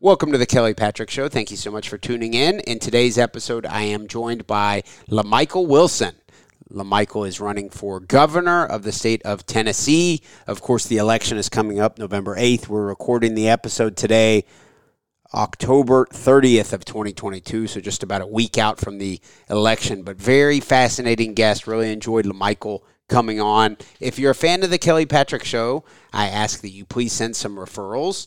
Welcome to the Kelly Patrick Show. Thank you so much for tuning in. In today's episode, I am joined by Lemichael Wilson. Lemichael is running for governor of the state of Tennessee. Of course, the election is coming up November 8th. We're recording the episode today, October 30th of 2022, so just about a week out from the election. But very fascinating guest. Really enjoyed Lemichael coming on. If you're a fan of the Kelly Patrick Show, I ask that you please send some referrals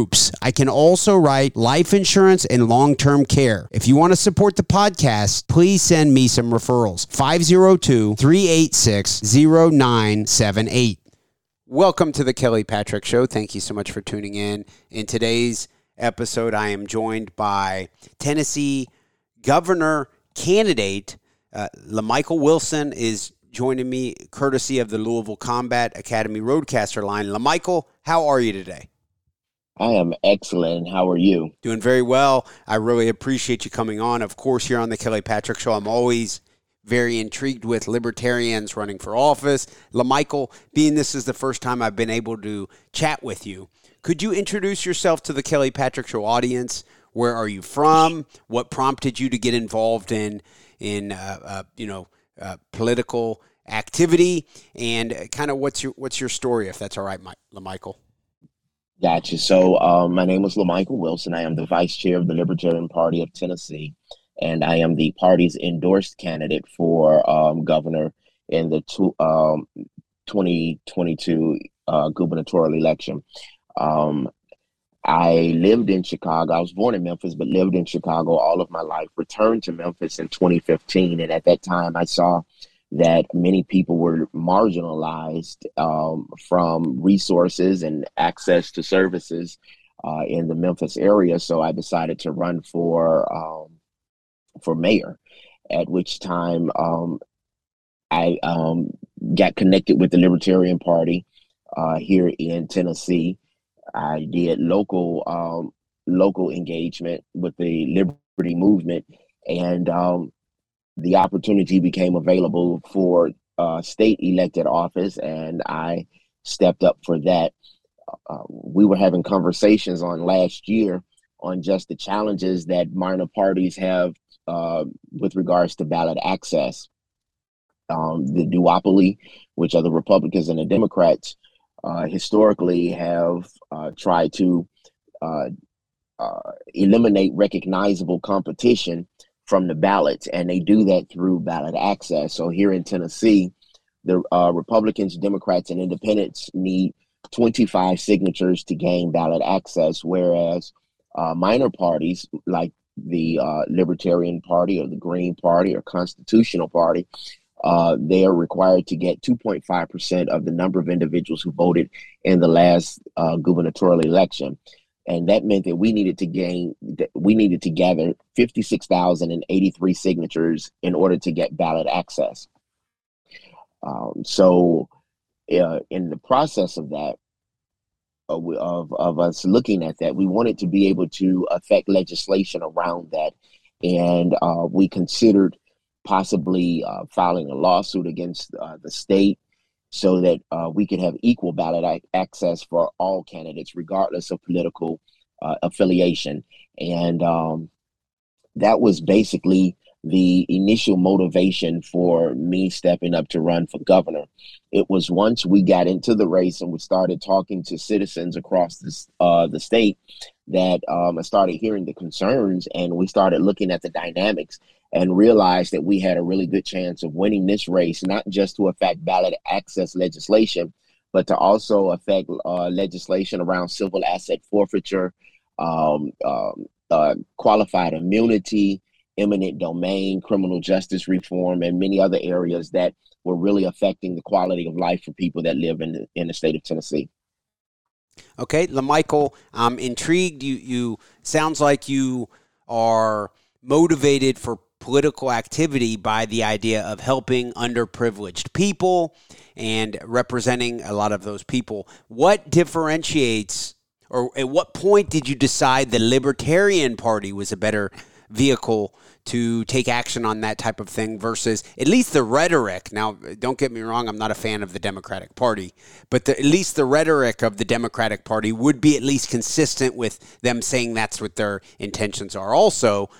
groups. I can also write life insurance and long term care. If you want to support the podcast, please send me some referrals. 502 386 0978. Welcome to the Kelly Patrick Show. Thank you so much for tuning in. In today's episode, I am joined by Tennessee Governor candidate uh, Lemichael Wilson is joining me courtesy of the Louisville Combat Academy RodeCaster line. Lemichael, how are you today? I am excellent. How are you? Doing very well. I really appreciate you coming on. Of course, here on the Kelly Patrick Show, I'm always very intrigued with libertarians running for office. Lemichael, being this is the first time I've been able to chat with you, could you introduce yourself to the Kelly Patrick Show audience? Where are you from? What prompted you to get involved in in uh, uh, you know uh, political activity? And kind of what's your what's your story, if that's all right, Lemichael? Gotcha. So, um, my name is Lemichael Wilson. I am the vice chair of the Libertarian Party of Tennessee, and I am the party's endorsed candidate for um, governor in the two, um, 2022 uh, gubernatorial election. Um, I lived in Chicago. I was born in Memphis, but lived in Chicago all of my life. Returned to Memphis in 2015, and at that time, I saw that many people were marginalized um, from resources and access to services uh, in the Memphis area. So I decided to run for um, for mayor. At which time um, I um, got connected with the Libertarian Party uh, here in Tennessee. I did local um, local engagement with the Liberty Movement, and um, the opportunity became available for uh, state elected office, and I stepped up for that. Uh, we were having conversations on last year on just the challenges that minor parties have uh, with regards to ballot access. Um, the duopoly, which are the Republicans and the Democrats, uh, historically have uh, tried to uh, eliminate recognizable competition from the ballots, and they do that through ballot access. So here in Tennessee, the uh, Republicans, Democrats, and Independents need 25 signatures to gain ballot access, whereas uh, minor parties like the uh, Libertarian Party or the Green Party or Constitutional Party, uh, they are required to get 2.5% of the number of individuals who voted in the last uh, gubernatorial election and that meant that we needed to gain we needed to gather 56,083 signatures in order to get ballot access. Um, so uh, in the process of that, uh, of, of us looking at that, we wanted to be able to affect legislation around that. And uh, we considered possibly uh, filing a lawsuit against uh, the state so that uh, we could have equal ballot access for all candidates, regardless of political uh, affiliation. And um, that was basically the initial motivation for me stepping up to run for governor. It was once we got into the race and we started talking to citizens across this, uh, the state that um, I started hearing the concerns and we started looking at the dynamics and realized that we had a really good chance of winning this race, not just to affect ballot access legislation, but to also affect uh, legislation around civil asset forfeiture, um, um, uh, qualified immunity, eminent domain, criminal justice reform, and many other areas that were really affecting the quality of life for people that live in the, in the state of Tennessee. Okay, Lemichael, I'm intrigued. You you sounds like you are motivated for political activity by the idea of helping underprivileged people and representing a lot of those people. What differentiates or at what point did you decide the Libertarian Party was a better vehicle to take action on that type of thing versus at least the rhetoric. Now, don't get me wrong, I'm not a fan of the Democratic Party, but the, at least the rhetoric of the Democratic Party would be at least consistent with them saying that's what their intentions are. Also,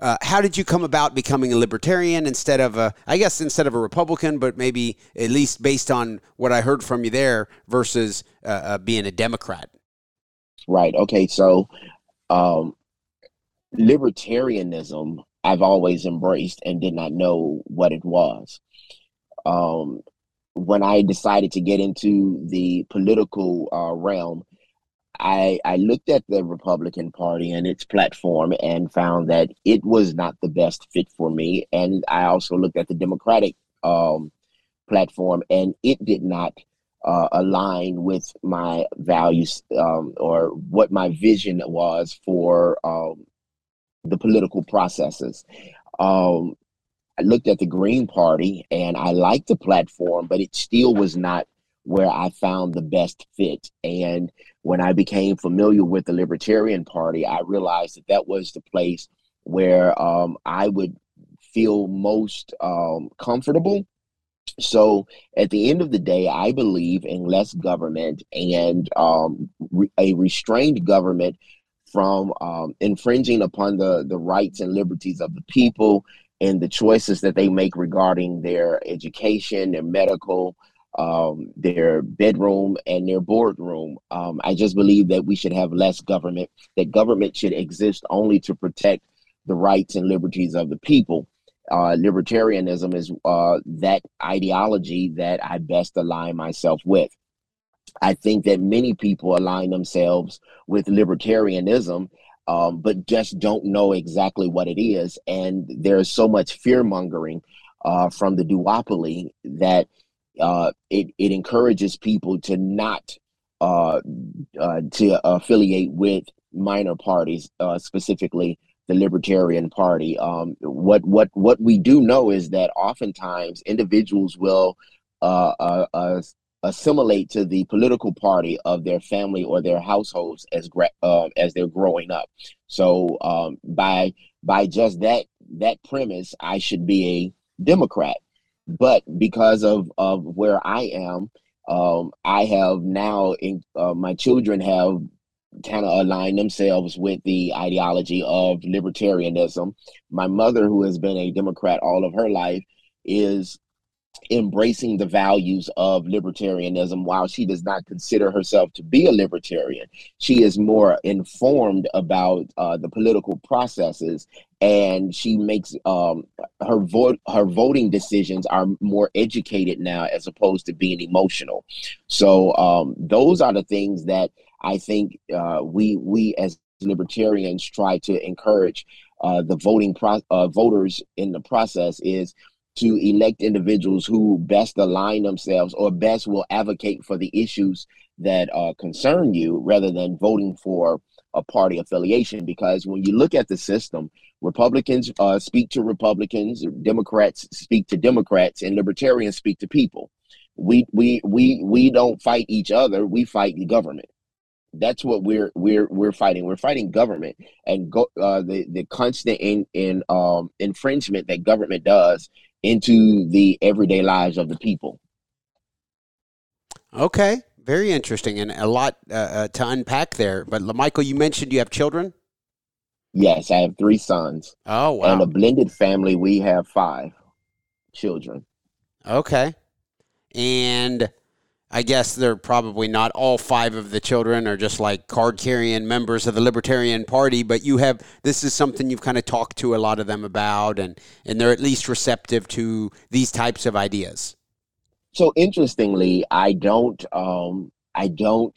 uh, how did you come about becoming a libertarian instead of a, I guess, instead of a Republican, but maybe at least based on what I heard from you there versus uh, uh, being a Democrat? Right. Okay. So, um, libertarianism I've always embraced and did not know what it was. Um, when I decided to get into the political uh, realm, I, I looked at the Republican Party and its platform and found that it was not the best fit for me. And I also looked at the Democratic um, platform and it did not uh, align with my values um, or what my vision was for um, the political processes. Um, I looked at the Green Party and I liked the platform, but it still was not where I found the best fit. And when I became familiar with the Libertarian Party, I realized that that was the place where um, I would feel most um, comfortable. So at the end of the day, I believe in less government and um, re- a restrained government from um, infringing upon the, the rights and liberties of the people and the choices that they make regarding their education, their medical, um, their bedroom, and their boardroom. Um, I just believe that we should have less government, that government should exist only to protect the rights and liberties of the people. Uh, libertarianism is uh, that ideology that I best align myself with. I think that many people align themselves with libertarianism, um, but just don't know exactly what it is. And there's so much fear mongering uh, from the duopoly that uh, it, it encourages people to not uh, uh to affiliate with minor parties, uh, specifically the Libertarian Party. Um, what what what we do know is that oftentimes individuals will uh, uh, assimilate to the political party of their family or their households as uh, as they're growing up. So um, by by just that that premise, I should be a Democrat. But because of of where I am, um, I have now in, uh, my children have kind of aligned themselves with the ideology of libertarianism. My mother, who has been a Democrat all of her life, is embracing the values of libertarianism while she does not consider herself to be a libertarian she is more informed about uh, the political processes and she makes um, her vote her voting decisions are more educated now as opposed to being emotional so um, those are the things that i think uh, we we as libertarians try to encourage uh, the voting pro- uh, voters in the process is to elect individuals who best align themselves or best will advocate for the issues that uh, concern you rather than voting for a party affiliation. Because when you look at the system, Republicans uh, speak to Republicans, Democrats speak to Democrats, and Libertarians speak to people. we we we we don't fight each other. We fight the government. That's what we're we're we're fighting. We're fighting government and go uh, the the constant in in um, infringement that government does into the everyday lives of the people. Okay, very interesting and a lot uh, uh, to unpack there. But Michael, you mentioned you have children. Yes, I have three sons. Oh wow! And a blended family, we have five children. Okay, and I guess they're probably not all five of the children are just like card carrying members of the Libertarian Party, but you have this is something you've kind of talked to a lot of them about, and and they're at least receptive to these types of ideas. So interestingly, I don't um, I don't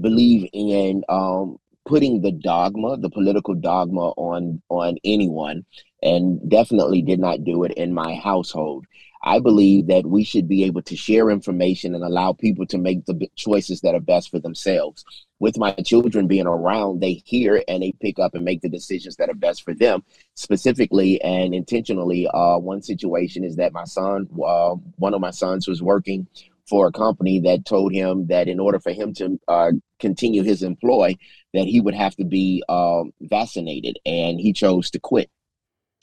believe in um, putting the dogma, the political dogma, on on anyone, and definitely did not do it in my household. I believe that we should be able to share information and allow people to make the choices that are best for themselves. With my children being around, they hear and they pick up and make the decisions that are best for them. Specifically and intentionally, uh, one situation is that my son, uh, one of my sons, was working for a company that told him that in order for him to uh, continue his employ, that he would have to be um, vaccinated, and he chose to quit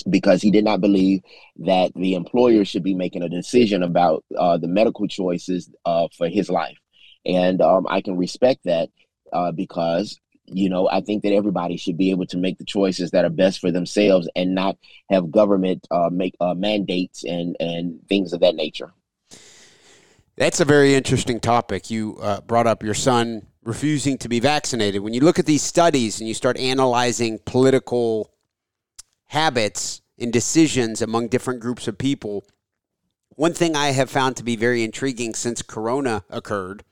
because he did not believe that the employer should be making a decision about uh, the medical choices uh, for his life. And um, I can respect that uh, because, you know, I think that everybody should be able to make the choices that are best for themselves and not have government uh, make uh, mandates and, and things of that nature. That's a very interesting topic. You uh, brought up your son refusing to be vaccinated. When you look at these studies and you start analyzing political habits and decisions among different groups of people. One thing I have found to be very intriguing since Corona occurred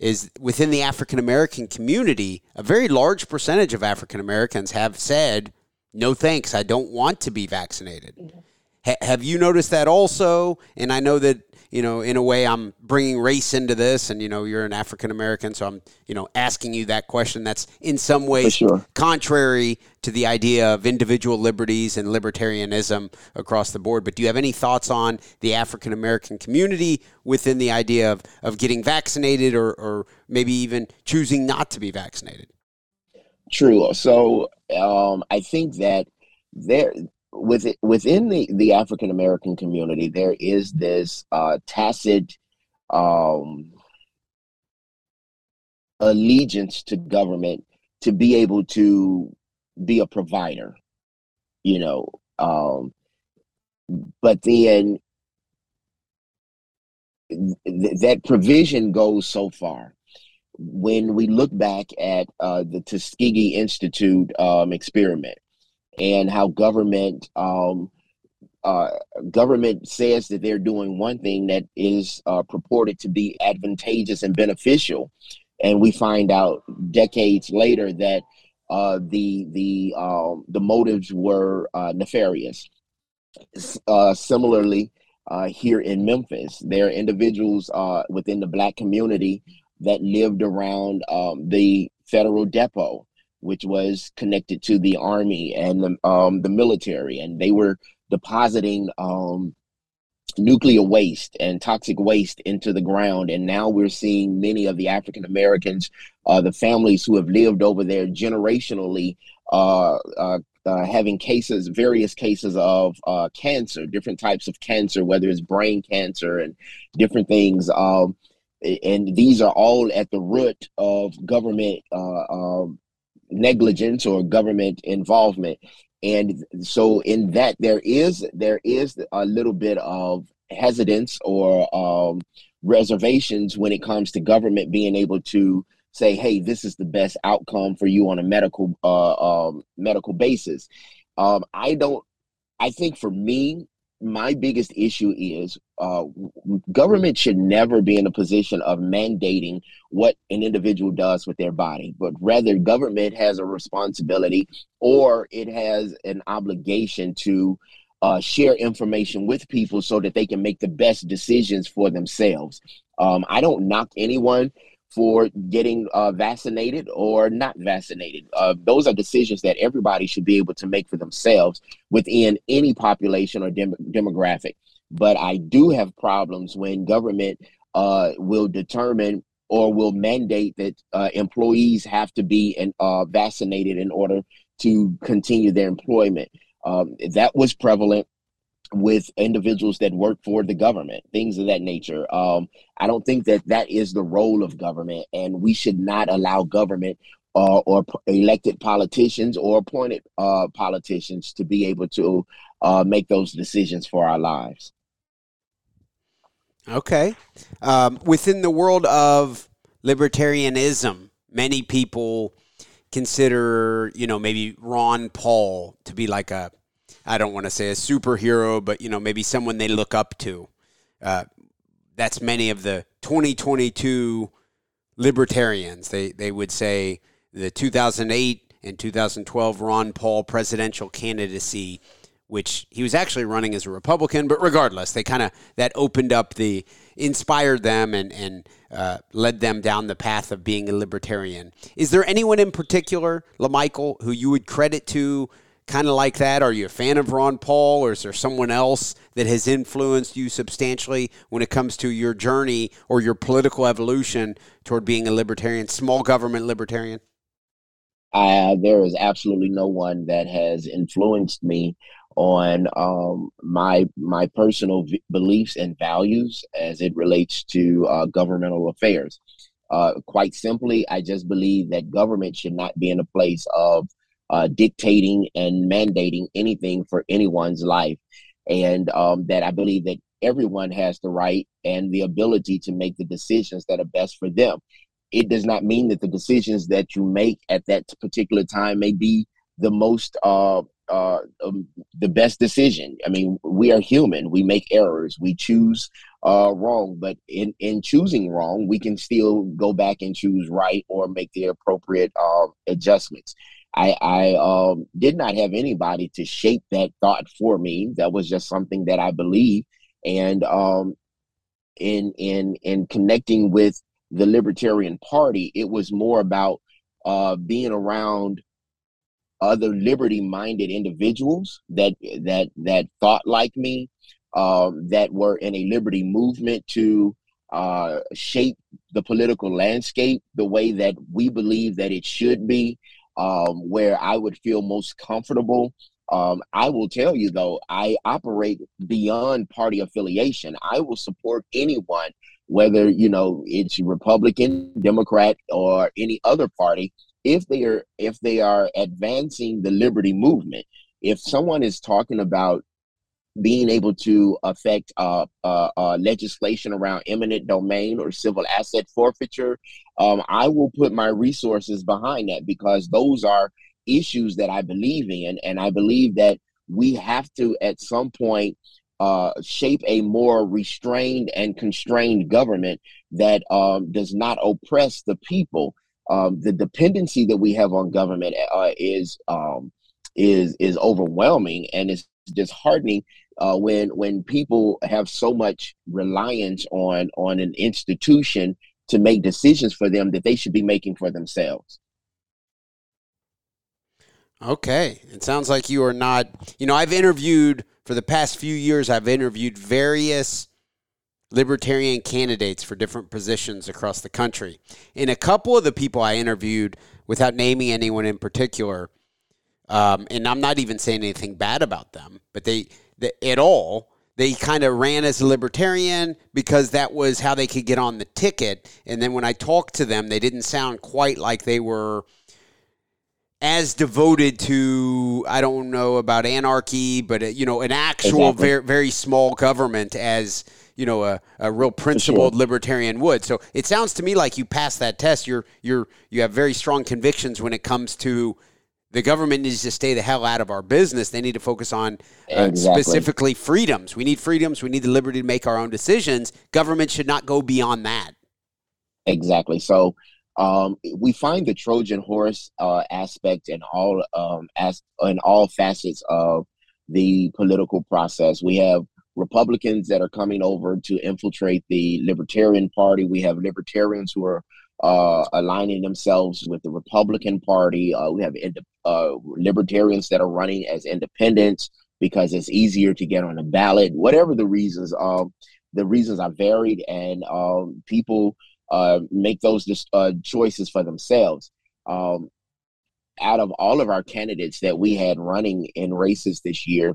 is within the African American community, a very large percentage of African Americans have said, no thanks, I don't want to be vaccinated. Mm-hmm. Ha- have you noticed that also? And I know that you know, in a way, I'm bringing race into this, and you know, you're an African American, so I'm, you know, asking you that question. That's in some ways sure. contrary to the idea of individual liberties and libertarianism across the board. But do you have any thoughts on the African American community within the idea of of getting vaccinated, or, or maybe even choosing not to be vaccinated? True. So um, I think that there with it, within the, the African American community, there is this uh, tacit um, allegiance to government to be able to be a provider, you know. Um, but then th- that provision goes so far. When we look back at uh, the Tuskegee Institute um, experiment, and how government um, uh, government says that they're doing one thing that is uh, purported to be advantageous and beneficial, and we find out decades later that uh, the the um, the motives were uh, nefarious. Uh, similarly, uh, here in Memphis, there are individuals within the Black community that lived around um, the federal depot which was connected to the army and the, um, the military, and they were depositing um, nuclear waste and toxic waste into the ground. And now we're seeing many of the African Americans, uh, the families who have lived over there generationally, uh, uh, uh having cases, various cases of uh, cancer, different types of cancer, whether it's brain cancer and different things. Um, and these are all at the root of government uh, um, negligence or government involvement. And so in that there is there is a little bit of hesitance or um, reservations when it comes to government being able to say hey this is the best outcome for you on a medical uh, um, medical basis. Um, i don't i think for me my biggest issue is uh, government should never be in a position of mandating what an individual does with their body, but rather government has a responsibility or it has an obligation to uh, share information with people so that they can make the best decisions for themselves. Um, I don't knock anyone for getting uh, vaccinated or not vaccinated. Uh, those are decisions that everybody should be able to make for themselves within any population or dem- demographic. but I do have problems when government uh, will determine or will mandate that uh, employees have to be uh, vaccinated in order to continue their employment. Um, that was prevalent with individuals that work for the government, things of that nature. Um, I don't think that that is the role of government, and we should not allow government uh, or elected politicians or appointed uh, politicians to be able to uh, make those decisions for our lives. Okay. Um, within the world of libertarianism, many people consider, you know, maybe Ron Paul to be like a, I don't want to say a superhero, but, you know, maybe someone they look up to. Uh, that's many of the 2022 libertarians. They, they would say the 2008 and 2012 Ron Paul presidential candidacy which he was actually running as a Republican, but regardless, they kind of that opened up the inspired them and and uh, led them down the path of being a libertarian. Is there anyone in particular, Lemichael, who you would credit to kind of like that? Are you a fan of Ron Paul, or is there someone else that has influenced you substantially when it comes to your journey or your political evolution toward being a libertarian, small government libertarian? Uh, there is absolutely no one that has influenced me on um, my my personal v- beliefs and values as it relates to uh, governmental affairs. Uh, quite simply, I just believe that government should not be in a place of uh, dictating and mandating anything for anyone's life, and um, that I believe that everyone has the right and the ability to make the decisions that are best for them. It does not mean that the decisions that you make at that particular time may be the most uh, uh, um, the best decision. I mean, we are human. We make errors. We choose uh, wrong, but in in choosing wrong, we can still go back and choose right or make the appropriate uh, adjustments. I, I um, did not have anybody to shape that thought for me. That was just something that I believe, and um, in in in connecting with the Libertarian Party, it was more about uh, being around other liberty minded individuals that that that thought like me um, that were in a liberty movement to uh, shape the political landscape the way that we believe that it should be um, where i would feel most comfortable. Um, i will tell you though i operate beyond party affiliation. I will support anyone whether you know it's republican democrat or any other party if they are if they are advancing the liberty movement. If someone is talking about being able to affect uh, uh, uh, legislation around eminent domain or civil asset forfeiture, um, I will put my resources behind that because those are issues that I believe in. And I believe that we have to, at some point, uh, shape a more restrained and constrained government that um, does not oppress the people um, the dependency that we have on government uh, is um, is is overwhelming and it's disheartening uh, when when people have so much reliance on on an institution to make decisions for them that they should be making for themselves. Okay, it sounds like you are not. You know, I've interviewed for the past few years. I've interviewed various libertarian candidates for different positions across the country. And a couple of the people I interviewed, without naming anyone in particular, um, and I'm not even saying anything bad about them, but they, they at all, they kind of ran as a libertarian because that was how they could get on the ticket. And then when I talked to them, they didn't sound quite like they were as devoted to I don't know about anarchy, but uh, you know, an actual exactly. very very small government as you know a, a real principled sure. libertarian would. So it sounds to me like you passed that test. You're you're you have very strong convictions when it comes to the government needs to stay the hell out of our business. They need to focus on uh, exactly. specifically freedoms. We need freedoms. We need the liberty to make our own decisions. Government should not go beyond that. Exactly. So um, we find the Trojan horse uh, aspect in all um, as in all facets of the political process. We have Republicans that are coming over to infiltrate the Libertarian Party. We have libertarians who are uh, aligning themselves with the Republican Party. Uh, we have ind- uh, libertarians that are running as independents because it's easier to get on the ballot. Whatever the reasons, um, the reasons are varied, and um, people uh, make those uh, choices for themselves. Um, out of all of our candidates that we had running in races this year,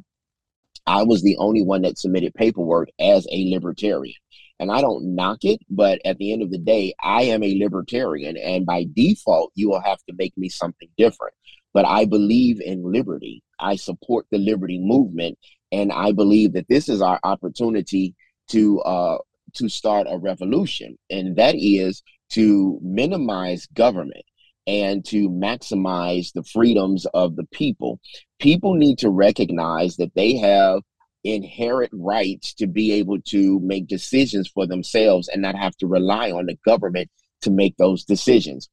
I was the only one that submitted paperwork as a libertarian. And I don't knock it, but at the end of the day, I am a libertarian. And by default, you will have to make me something different. But I believe in liberty. I support the liberty movement. And I believe that this is our opportunity to uh, to start a revolution, and that is to minimize government and to maximize the freedoms of the people. People need to recognize that they have inherent rights to be able to make decisions for themselves and not have to rely on the government to make those decisions.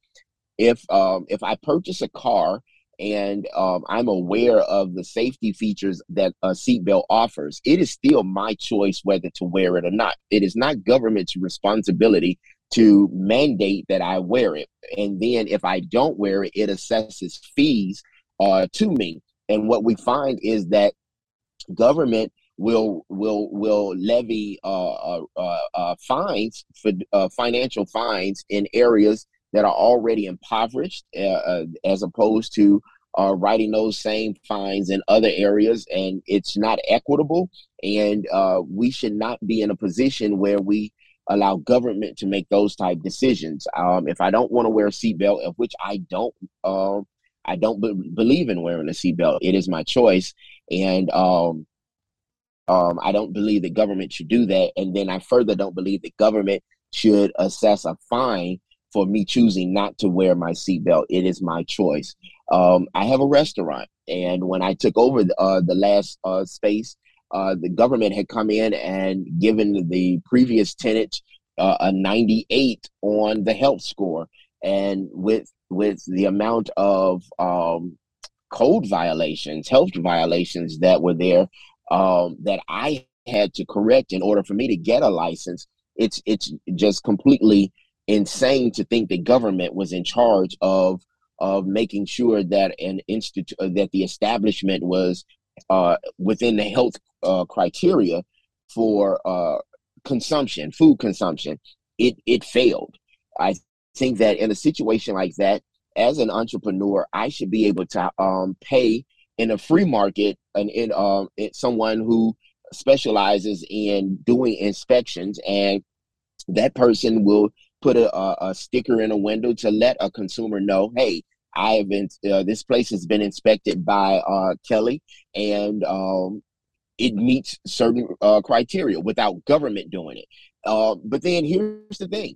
If um, if I purchase a car and um, I'm aware of the safety features that a seatbelt offers, it is still my choice whether to wear it or not. It is not government's responsibility to mandate that I wear it. And then if I don't wear it, it assesses fees uh, to me. And what we find is that government will will will levy uh, uh, uh, uh fines for uh, financial fines in areas that are already impoverished, uh, as opposed to writing those same fines in other areas, and it's not equitable. And we should not be in a position where we allow government to make those type decisions. Um, if I don't want to wear a seatbelt, of which I don't, um, I don't be- believe in wearing a seatbelt. It is my choice, and um, um, I don't believe the government should do that. And then I further don't believe the government should assess a fine for me choosing not to wear my seatbelt. It is my choice. Um, I have a restaurant, and when I took over the, uh, the last uh, space, uh, the government had come in and given the previous tenant uh, a 98 on the health score, and with with the amount of um, code violations, health violations that were there, um, that I had to correct in order for me to get a license. It's it's just completely insane to think the government was in charge of of making sure that an institute uh, that the establishment was uh, within the health uh, criteria for uh, consumption, food consumption, it it failed. I think that in a situation like that, as an entrepreneur, I should be able to um, pay in a free market and in um, someone who specializes in doing inspections, and that person will put a, a, sticker in a window to let a consumer know, hey, I have been. Uh, this place has been inspected by uh, Kelly, and um, it meets certain uh, criteria without government doing it. Uh, but then here's the thing: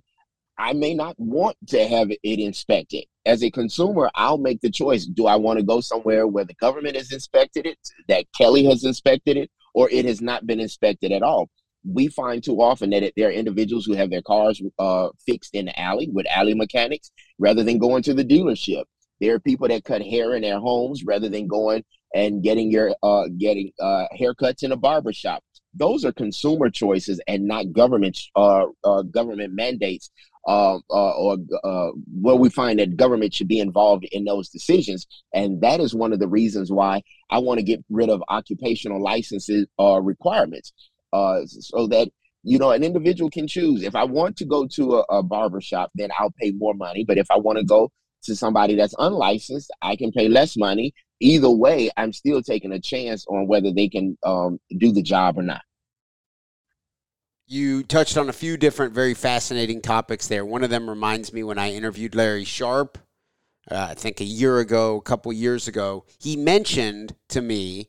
I may not want to have it inspected. As a consumer, I'll make the choice: Do I want to go somewhere where the government has inspected it, that Kelly has inspected it, or it has not been inspected at all? we find too often that it, there are individuals who have their cars uh, fixed in the alley with alley mechanics rather than going to the dealership. There are people that cut hair in their homes rather than going and getting your uh, getting uh, haircuts in a barber shop. Those are consumer choices and not government uh, uh, government mandates. Uh, uh, or uh, where we find that government should be involved in those decisions, and that is one of the reasons why I want to get rid of occupational licenses uh, requirements, uh, so that you know an individual can choose. If I want to go to a, a barber shop, then I'll pay more money. But if I want to go to somebody that's unlicensed, I can pay less money. Either way, I'm still taking a chance on whether they can um, do the job or not. You touched on a few different, very fascinating topics there. One of them reminds me when I interviewed Larry Sharpe, uh, I think a year ago, a couple years ago. He mentioned to me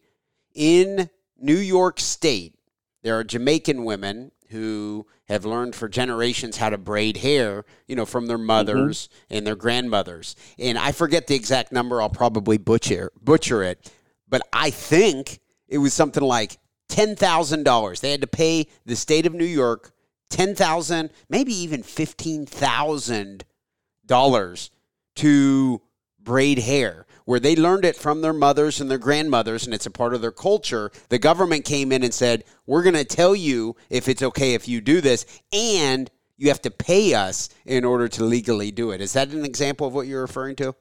in New York State, there are Jamaican women who have learned for generations how to braid hair, you know, from their mm-hmm. mothers mm-hmm. and their grandmothers. And I forget the exact number, I'll probably butcher butcher it, but I think it was something like $10,000. They had to pay the state of New York 10,000, maybe even $15,000 to braid hair where they learned it from their mothers and their grandmothers and it's a part of their culture. The government came in and said, We're going to tell you if it's okay if you do this, and you have to pay us in order to legally do it. Is that an example of what you're referring to?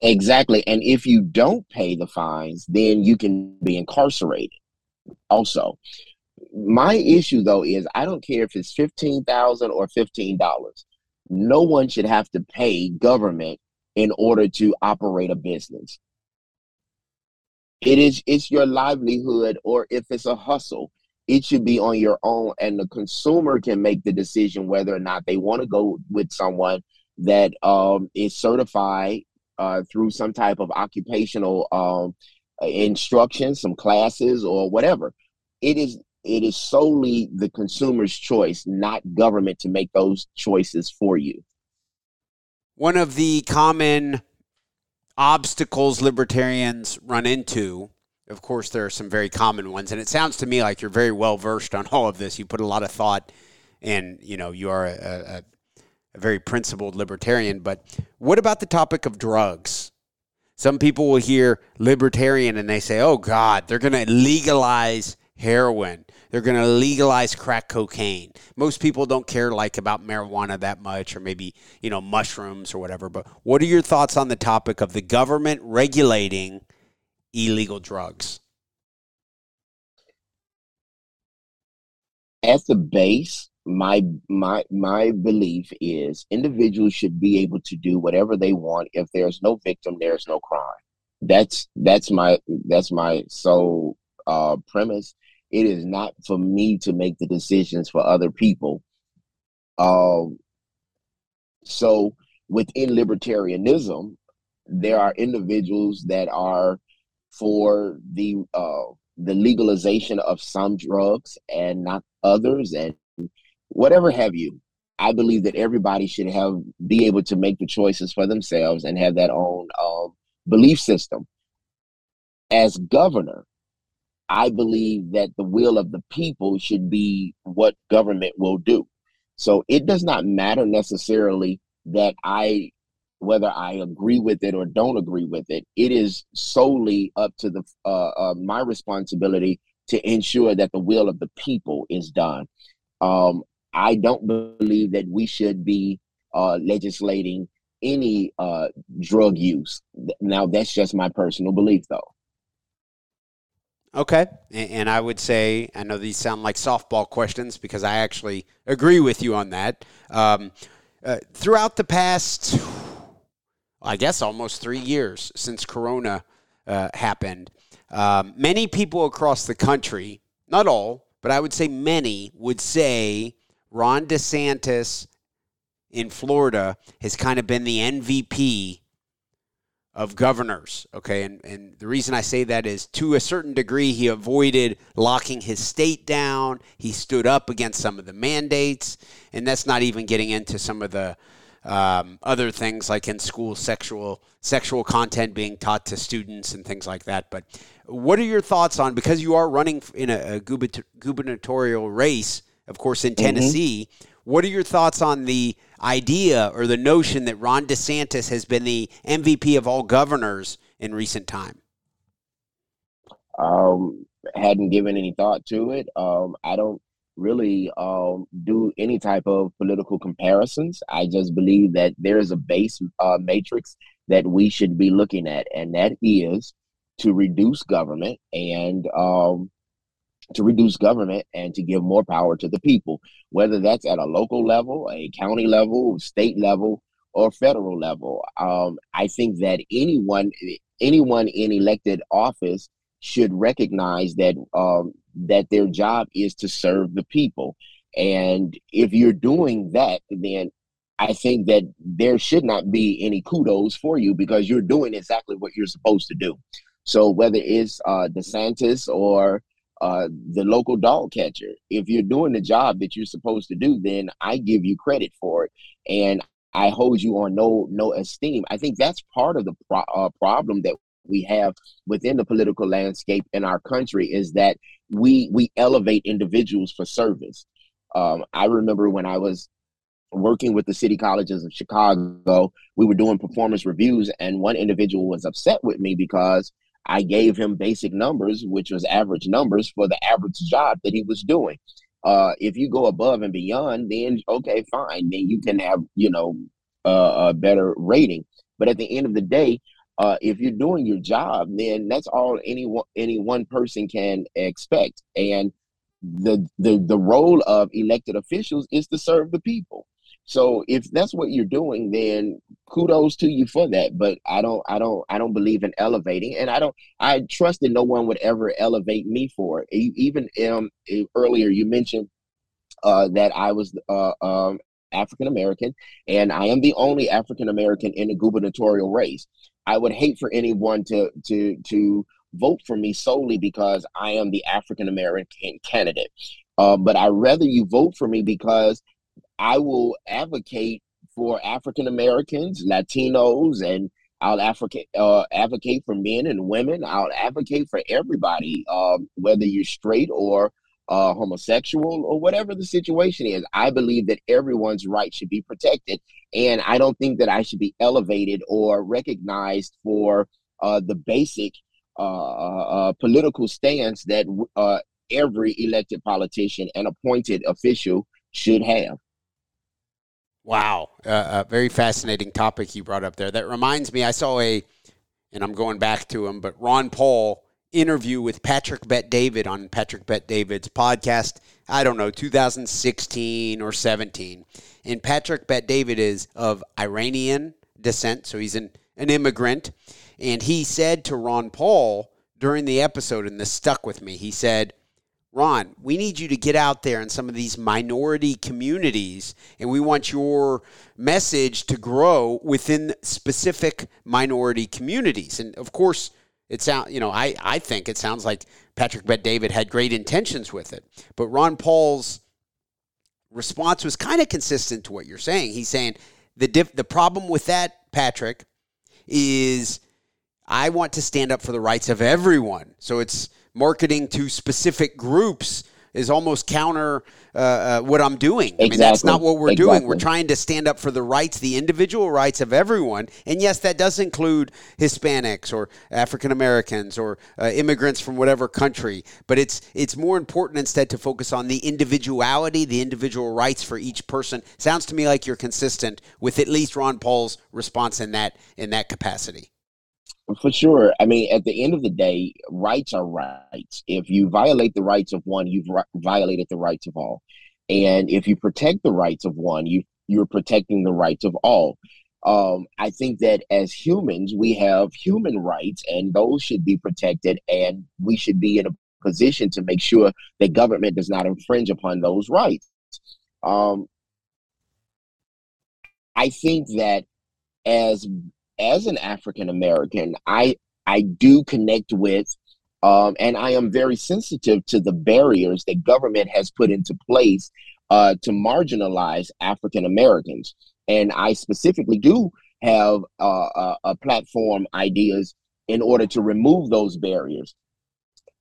Exactly. And if you don't pay the fines, then you can be incarcerated. Also, my issue though is I don't care if it's fifteen thousand or fifteen dollars. No one should have to pay government in order to operate a business. It is it's your livelihood, or if it's a hustle, it should be on your own, and the consumer can make the decision whether or not they want to go with someone that um, is certified uh, through some type of occupational um, Uh, instruction, some classes, or whatever. It is it is solely the consumer's choice, not government, to make those choices for you. One of the common obstacles libertarians run into, of course, there are some very common ones, and it sounds to me like you're very well versed on all of this. You put a lot of thought, and you know you are a, a, a very principled libertarian. But what about the topic of drugs? Some people will hear libertarian and they say, "Oh God, they're going to legalize heroin. They're going to legalize crack cocaine. Most people don't care like about marijuana that much or maybe, you know, mushrooms or whatever. But what are your thoughts on the topic of the government regulating illegal drugs? At the base, my my my belief is individuals should be able to do whatever they want. If there's no victim there's no crime. That's that's my that's my sole uh premise. It is not for me to make the decisions for other people. Um, so within libertarianism, there are individuals that are for the uh, the legalization of some drugs and not others, and whatever have you. I believe that everybody should have be able to make the choices for themselves and have that own um, belief system. As governor, I believe that the will of the people should be what government will do. So it does not matter necessarily that I whether I agree with it or don't agree with it. It is solely up to the uh, uh, my responsibility to ensure that the will of the people is done. Um, I don't believe that we should be uh, legislating any uh, drug use. Now, that's just my personal belief, though. Okay. And I would say, I know these sound like softball questions because I actually agree with you on that. Um, uh, throughout the past, I guess, almost three years since Corona uh, happened, um, many people across the country, not all, but I would say many, would say Ron DeSantis in Florida has kind of been the MVP of governors. Okay. And, and the reason I say that is to a certain degree, he avoided locking his state down. He stood up against some of the mandates. And that's not even getting into some of the um, other things like in school sexual sexual content being taught to students and things like that. But what are your thoughts on because you are running in a, a gubernatorial race, of course, in mm-hmm. Tennessee? Mm-hmm. What are your thoughts on the idea or the notion that Ron DeSantis has been the MVP of all governors in recent time? Um, hadn't given any thought to it. Um, I don't really um, do any type of political comparisons. I just believe that there is a base uh, matrix that we should be looking at, and that is to reduce government and um, to reduce government and to give more power to the people, whether that's at a local level, a county level, state level, or federal level. Um, I think that anyone anyone in elected office should recognize that um, that their job is to serve the people. And if you're doing that, then I think that there should not be any kudos for you because you're doing exactly what you're supposed to do. So whether it's uh, DeSantis or uh, the local dog catcher. If you're doing the job that you're supposed to do, then I give you credit for it, and I hold you on no no esteem. I think that's part of the pro- uh, problem that we have within the political landscape in our country is that we we elevate individuals for service. Um, I remember when I was working with the city colleges of Chicago, we were doing performance reviews, and one individual was upset with me because I gave him basic numbers, which was average numbers for the average job that he was doing. Uh, if you go above and beyond, then okay, fine. Then you can have, you know, uh, a better rating. But at the end of the day, uh, if you're doing your job, then that's all any one, any one person can expect. And the the the role of elected officials is to serve the people. So if that's what you're doing, then kudos to you for that. But I don't, I don't, I don't believe in elevating, and I don't, I trust that no one would ever elevate me for it. Even um, earlier, you mentioned uh, that I was uh, um, African American, and I am the only African American in the gubernatorial race. I would hate for anyone to to to vote for me solely because I am the African American candidate. Uh, but I rather you vote for me because I will advocate for African Americans, Latinos, and I'll advocate uh, advocate for men and women. I'll advocate for everybody, um, whether you're straight or uh, homosexual or whatever the situation is. I believe that everyone's right should be protected, and I don't think that I should be elevated or recognized for uh, the basic uh, uh, uh political stance that every elected politician and appointed official should have. Wow, uh, a very fascinating topic you brought up there. That reminds me, I saw a, and I'm going back to him, but Ron Paul interview with Patrick Bet David on Patrick Bet David's podcast. I don't know, 2016 or 17. And Patrick Bet David is of Iranian descent, so he's an, an immigrant. And he said to Ron Paul during the episode, and this stuck with me, he said, Ron, we need you to get out there in some of these minority communities, and we want your message to grow within specific minority communities. And of course, it sound you know I, I think it sounds like Patrick Bet David had great intentions with it, but Ron Paul's response was kind of consistent to what you're saying. He's saying the diff, the problem with that Patrick is I want to stand up for the rights of everyone. So it's marketing to specific groups is almost counter uh, uh, what I'm doing. Exactly. I mean, that's not what we're exactly. doing. We're trying to stand up for the rights, the individual rights of everyone. And yes, that does include Hispanics or African Americans or uh, immigrants from whatever country. But it's it's more important instead to focus on the individuality, the individual rights for each person. Sounds to me like you're consistent with at least Ron Paul's response in that in that capacity. For sure. I mean, at the end of the day, rights are rights. If you violate the rights of one, you've ri- violated the rights of all. And if you protect the rights of one, you you're protecting the rights of all. Um, I think that as humans, we have human rights, and those should be protected, and we should be in a position to make sure that government does not infringe upon those rights. Um, I think that as as an African American, I I do connect with um, and I am very sensitive to the barriers that government has put into place uh, to marginalize African Americans. And I specifically do have uh, a, a platform ideas in order to remove those barriers.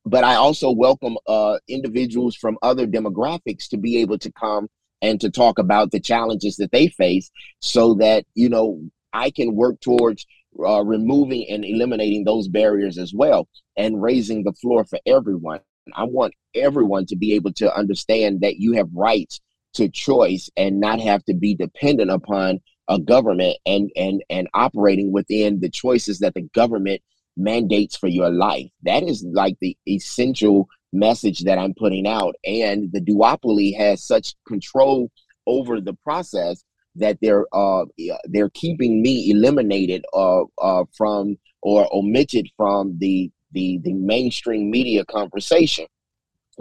But I also welcome uh, individuals from other demographics to be able to come and to talk about the challenges that they face so that, you know, I can work towards uh, removing and eliminating those barriers as well and raising the floor for everyone. I want everyone to be able to understand that you have rights to choice and not have to be dependent upon a government and and and operating within the choices that the government mandates for your life. That is like the essential message that I'm putting out. And the duopoly has such control over the process that they're uh they're keeping me eliminated uh, uh from or omitted from the the the mainstream media conversation.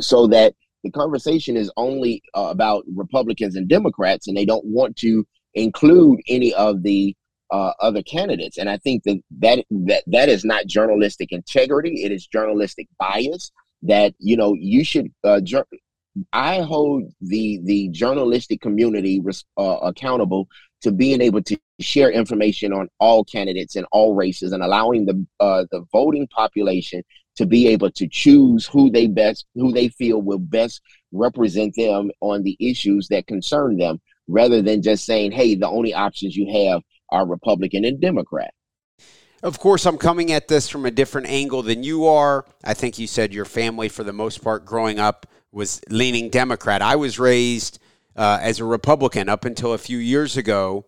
So that the conversation is only uh, about republicans and democrats and they don't want to include any of the uh, other candidates. And i think that, that that that is not journalistic integrity. It is journalistic bias that you know you should uh, I hold the the journalistic community uh, accountable to being able to share information on all candidates and all races, and allowing the uh, the voting population to be able to choose who they best who they feel will best represent them on the issues that concern them, rather than just saying, "Hey, the only options you have are Republican and Democrat." Of course, I'm coming at this from a different angle than you are. I think you said your family, for the most part, growing up was leaning Democrat. I was raised uh, as a Republican up until a few years ago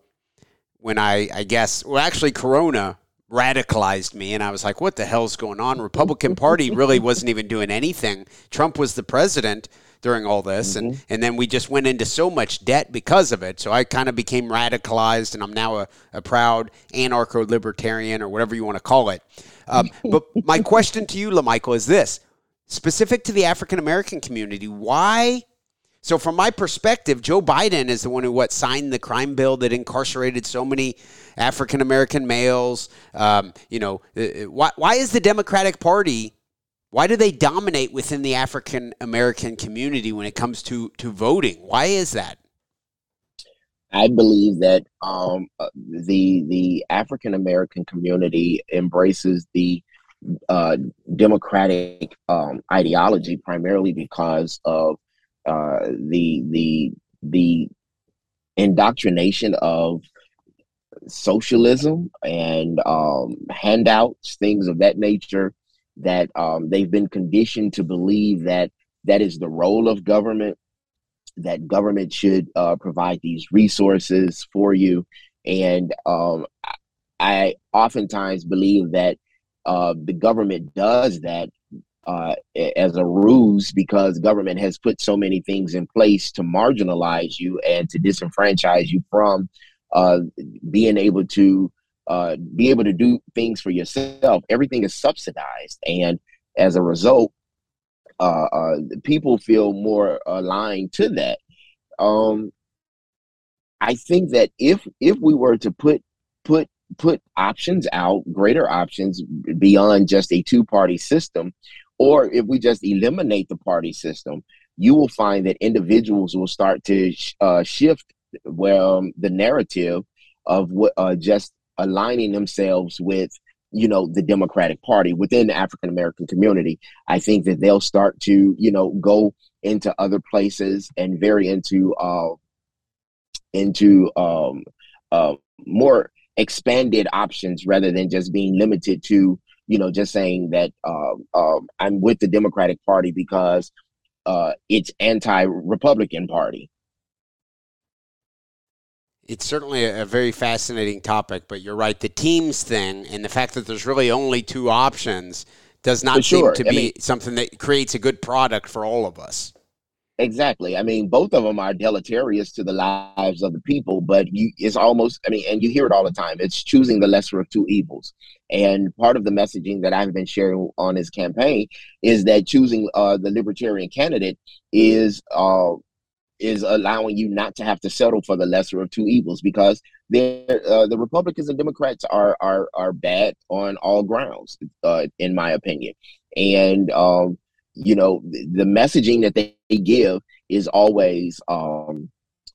when I, I guess, well, actually, Corona radicalized me, and I was like, "What the hell's going on?" Republican Party really wasn't even doing anything. Trump was the president during all this, mm-hmm. and and then we just went into so much debt because of it. So I kind of became radicalized, and I'm now a, a proud anarcho-libertarian or whatever you want to call it. Um, but my question to you, Lemichael, is this: specific to the African American community, why? So, from my perspective, Joe Biden is the one who what signed the crime bill that incarcerated so many African American males. Um, you know, uh, uh, why, why is the Democratic Party? Why do they dominate within the African American community when it comes to to voting? Why is that? I believe that um, uh, the the African American community embraces the uh, democratic um, ideology primarily because of uh, the the the indoctrination of socialism and um, handouts, things of that nature, that um, they've been conditioned to believe that that is the role of government, that government should uh, provide these resources for you. And um, I oftentimes believe that uh, the government does that uh, as a ruse because government has put so many things in place to marginalize you and to disenfranchise you from uh, being able to uh, be able to do things for yourself. Everything is subsidized, and as a result, uh, uh, people feel more aligned to that. Um, I think that if if we were to put put put options out, greater options beyond just a two party system, or if we just eliminate the party system, you will find that individuals will start to uh, shift well the narrative of what uh, just aligning themselves with you know the democratic party within the african american community. I think that they'll start to you know go into other places and very into uh into um uh more expanded options rather than just being limited to you know just saying that um, um, i'm with the democratic party because uh, it's anti-republican party it's certainly a, very fascinating topic, but you're right. The teams thing and the fact that there's really only two options does not sure. seem to I be mean, something that creates a good product for all of us. Exactly. I mean, both of them are deleterious to the lives of the people, but you it's almost I mean, and you hear it all the time. It's choosing the lesser of two evils. And part of the messaging that I've been sharing on his campaign is that choosing uh, the libertarian candidate is uh, is allowing you not to have to settle for the lesser of two evils because uh, the Republicans and Democrats are are are bad on all grounds, uh, in my opinion. And um, you know, the, messaging that they give is always um,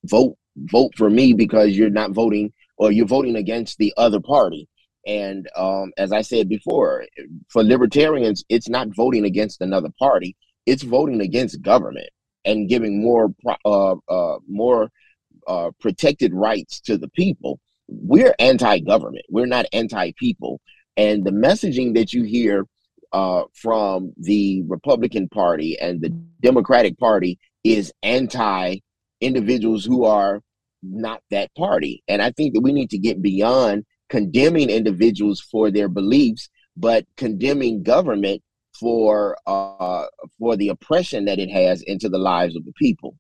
vote vote for me because you're not voting or you're voting against the other party. And um, as I said before, for libertarians, it's not voting against another party; it's voting against government and giving more uh, uh, more uh, protected rights to the people. We're anti-government. We're not anti-people. And the messaging that you hear uh, from the Republican Party and the Democratic Party is anti individuals who are not that party. And I think that we need to get beyond condemning individuals for their beliefs, but condemning government for uh, for the oppression that it has into the lives of the people.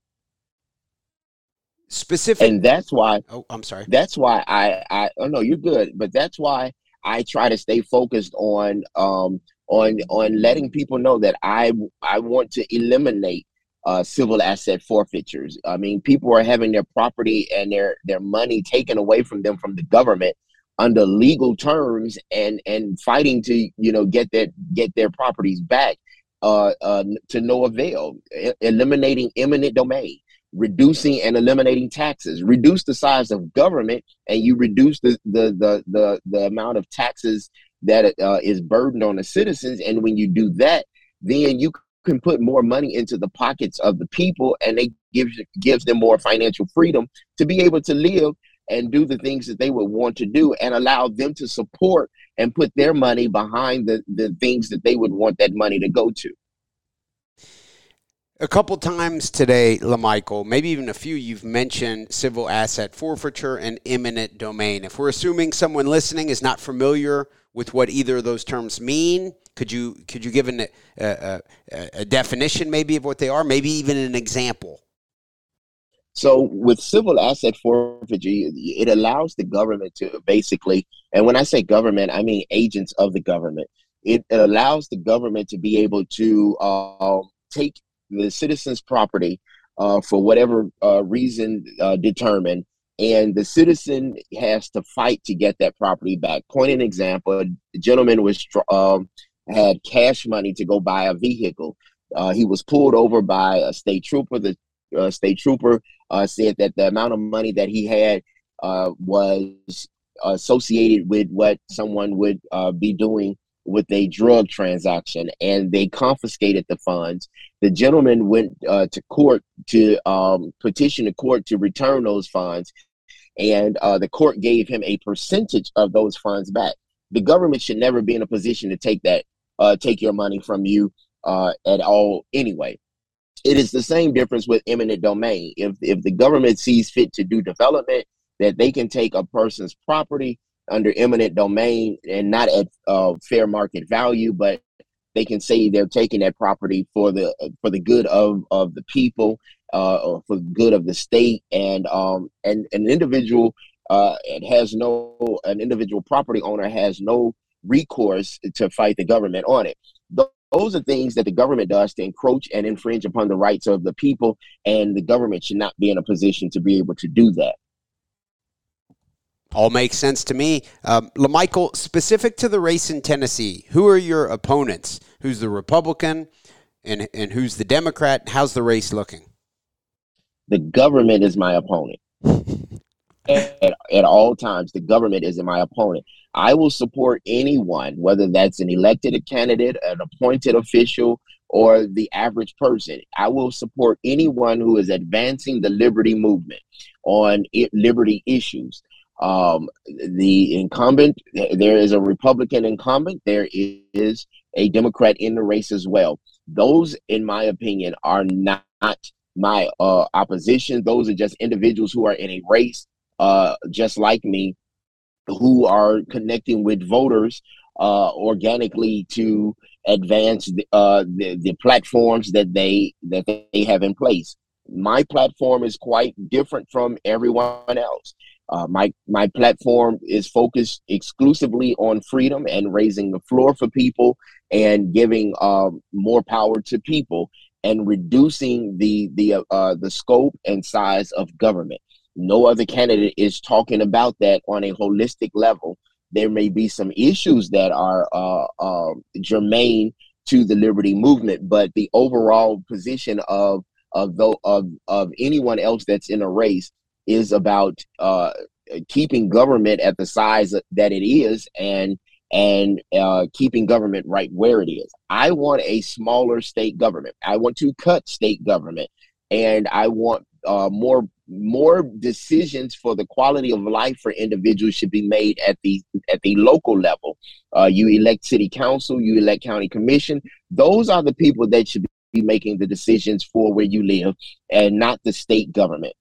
Specific, and that's why. Oh, I'm sorry. That's why I I oh no, you're good, but that's why I try to stay focused on um on on letting people know that I I want to eliminate uh, civil asset forfeitures. I mean, people are having their property and their their money taken away from them from the government under legal terms and and fighting to you know get that get their properties back uh, uh, to no avail e- eliminating eminent domain reducing and eliminating taxes reduce the size of government and you reduce the the the the, the amount of taxes that uh, is burdened on the citizens and when you do that then you can put more money into the pockets of the people and they gives gives them more financial freedom to be able to live and do the things that they would want to do and allow them to support and put their money behind the, the things that they would want that money to go to. A couple times today, Lemichael, maybe even a few, you've mentioned civil asset forfeiture and eminent domain. If we're assuming someone listening is not familiar with what either of those terms mean, could you could you give an, a, a, a definition maybe of what they are, maybe even an example? So with civil asset forfeiture, it allows the government to basically, and when I say government, I mean agents of the government. It, it allows the government to be able to uh, take the citizen's property uh, for whatever uh, reason uh, determined, and the citizen has to fight to get that property back. Point an example: a gentleman was um, had cash money to go buy a vehicle. Uh, he was pulled over by a state trooper. The uh, state trooper uh, said that the amount of money that he had was associated with what someone would be doing with a drug transaction and they confiscated the funds. The gentleman went uh, to court to um, petition the court to return those funds, and uh, the court gave him a percentage of those funds back. The government should never be in a position to take that, uh, take your money from you uh, at all. Anyway, it is the same difference with eminent domain. If if the government sees fit to do development, that they can take a person's property under eminent domain and not at uh, fair market value, but they can say they're taking that property for the for the good of of the people, uh, or for the good of the state, and um and an individual uh it has no an individual property owner has no recourse to fight the government on it. Those are things that the government does to encroach and infringe upon the rights of the people, and the government should not be in a position to be able to do that. All makes sense to me. Um, Lemichael, specific to the race in Tennessee, who are your opponents? Who's the Republican and, and who's the Democrat? How's the race looking? The government is my opponent. at, at all times, the government is my opponent. I will support anyone, whether that's an elected candidate, an appointed official, or the average person. I will support anyone who is advancing the liberty movement on it, liberty issues. Um, the incumbent, there is a Republican incumbent, there is a Democrat in the race as well. Those, in my opinion, are not my uh, opposition. Those are just individuals who are in a race, uh, just like me, who are connecting with voters uh, organically to advance the, uh, the, the platforms that they that they have in place. My platform is quite different from everyone else. Uh, my my platform is focused exclusively on freedom and raising the floor for people and giving um, more power to people and reducing the the uh, uh, the scope and size of government. No other candidate is talking about that on a holistic level. There may be some issues that are uh, um, germane to the liberty movement, but the overall position of of, the, of of anyone else that's in a race is about uh, keeping government at the size that it is and and uh, keeping government right where it is. I want a smaller state government. I want to cut state government, and I want uh, more more decisions for the quality of life for individuals should be made at the at the local level. Uh, you elect city council, you elect county commission. Those are the people that should be making the decisions for where you live, and not the state government.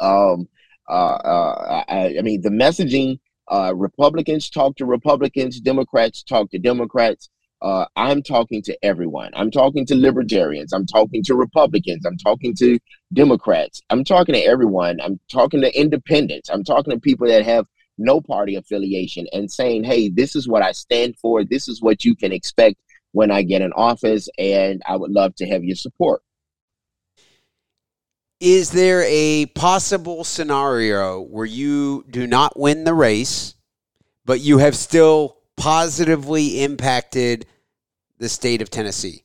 Um, uh, uh, I, I, mean, the messaging. Uh, Republicans talk to Republicans, Democrats talk to Democrats. Uh, I'm talking to everyone. I'm talking to libertarians. I'm talking to Republicans. I'm talking to Democrats. I'm talking to everyone. I'm talking to independents. I'm talking to people that have no party affiliation and saying, hey, this is what I stand for. This is what you can expect when I get in office. And I would love to have your support. Is there a possible scenario where you do not win the race, but you have still positively impacted the state of Tennessee?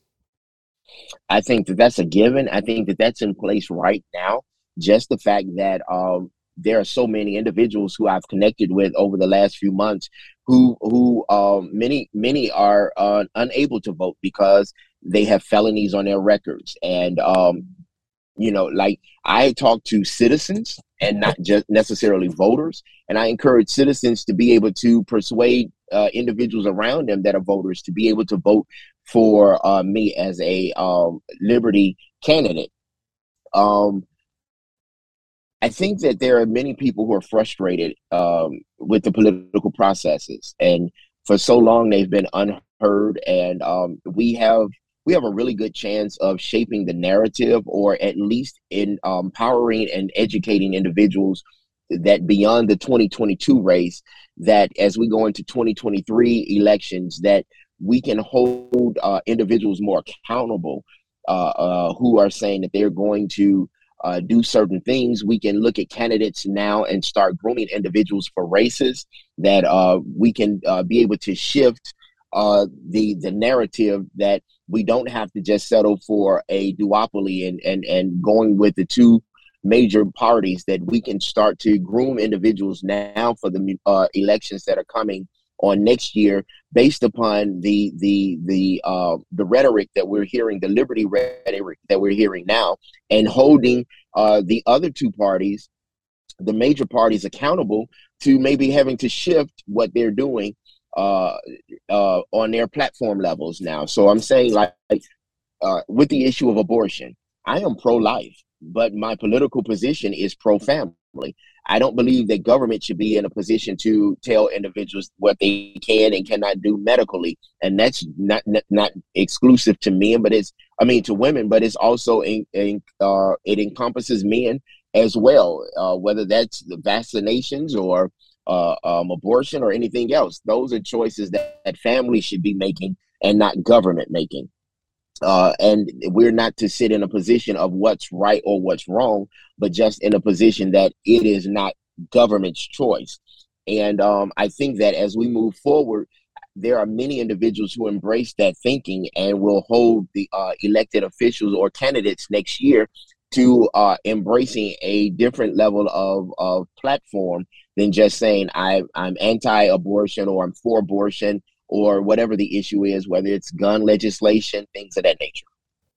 I think that that's a given. I think that that's in place right now. Just the fact that um, there are so many individuals who I've connected with over the last few months who who um, many many are uh, unable to vote because they have felonies on their records and um, you know like i talk to citizens and not just necessarily voters and i encourage citizens to be able to persuade uh, individuals around them that are voters to be able to vote for uh, me as a um, Liberty candidate. Um, I think that there are many people who are frustrated um, with the political processes, and for so long they've been unheard. And um, we have we have a really good chance of shaping the narrative, or at least in um, empowering and educating individuals that beyond the 2022 race, that as we go into 2023 elections, that we can hold uh, individuals more accountable uh, uh, who are saying that they're going to uh, do certain things. We can look at candidates now and start grooming individuals for races that uh, we can uh, be able to shift uh, the the narrative that we don't have to just settle for a duopoly and and and going with the two major parties that we can start to groom individuals now for the uh, elections that are coming on next year based upon the the the uh, the rhetoric that we're hearing, the liberty rhetoric that we're hearing now, and holding uh, the other two parties, the major parties, accountable to maybe having to shift what they're doing uh, uh, on their platform levels now. So I'm saying like uh, with the issue of abortion, I am pro-life, but my political position is pro-family. I don't believe that government should be in a position to tell individuals what they can and cannot do medically, and that's not not, not exclusive to men, but it's I mean to women, but it's also in, in uh, it encompasses men as well, uh, whether that's the vaccinations or uh, um, abortion or anything else. Those are choices that, that families should be making and not government making. Uh, and we're not to sit in a position of what's right or what's wrong, but just in a position that it is not government's choice. And um, I think that as we move forward, there are many individuals who embrace that thinking and will hold the uh, elected officials or candidates next year to uh, embracing a different level of, of platform than just saying I, I'm anti-abortion or I'm for abortion or whatever the issue is, whether it's gun legislation, things of that nature.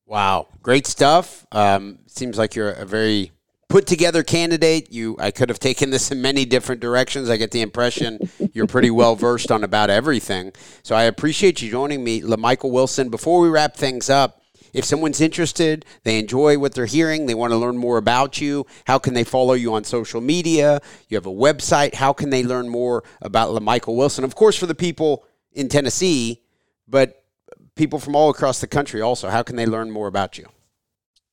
Wow, great stuff. Um, seems like you're a very put together candidate. You, I could have taken this in many different directions. I get the impression you're pretty well versed on about everything. So I appreciate you joining me, Lemichael Wilson. Before we wrap things up, if someone's interested, they enjoy what they're hearing, they want to learn more about you, how can they follow you on social media? You have a website. How can they learn more about Lemichael Wilson? Of course, for the people in Tennessee, but people from all across the country also. How can they learn more about you?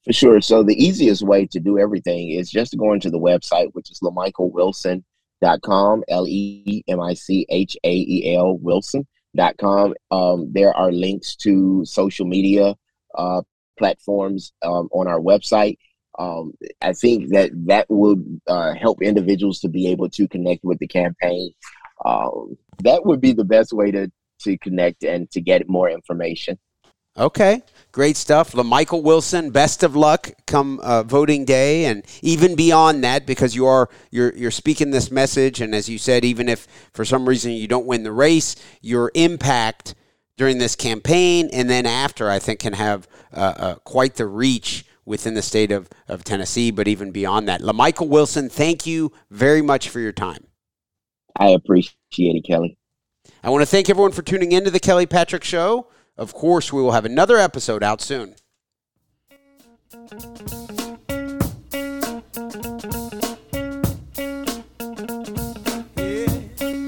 For sure. So the easiest way to do everything is just going to the website, which is lemichaelwilson.com, L-E-M-I-C-H-A-E-L Wilson.com. Um, there are links to social media uh, platforms um, on our website. Um, I think that that will uh, help individuals to be able to connect with the campaign um, that would be the best way to to connect and to get more information. Okay, great stuff. Lemichael Wilson, best of luck come uh, voting day, and even beyond that, because you are you're you're speaking this message, and as you said, even if for some reason you don't win the race, your impact during this campaign and then after, I think, can have uh, uh, quite the reach within the state of, of Tennessee, but even beyond that. Lemichael Wilson, thank you very much for your time. I appreciate it, Kelly. I want to thank everyone for tuning in to the Kelly Patrick Show. Of course, we will have another episode out soon.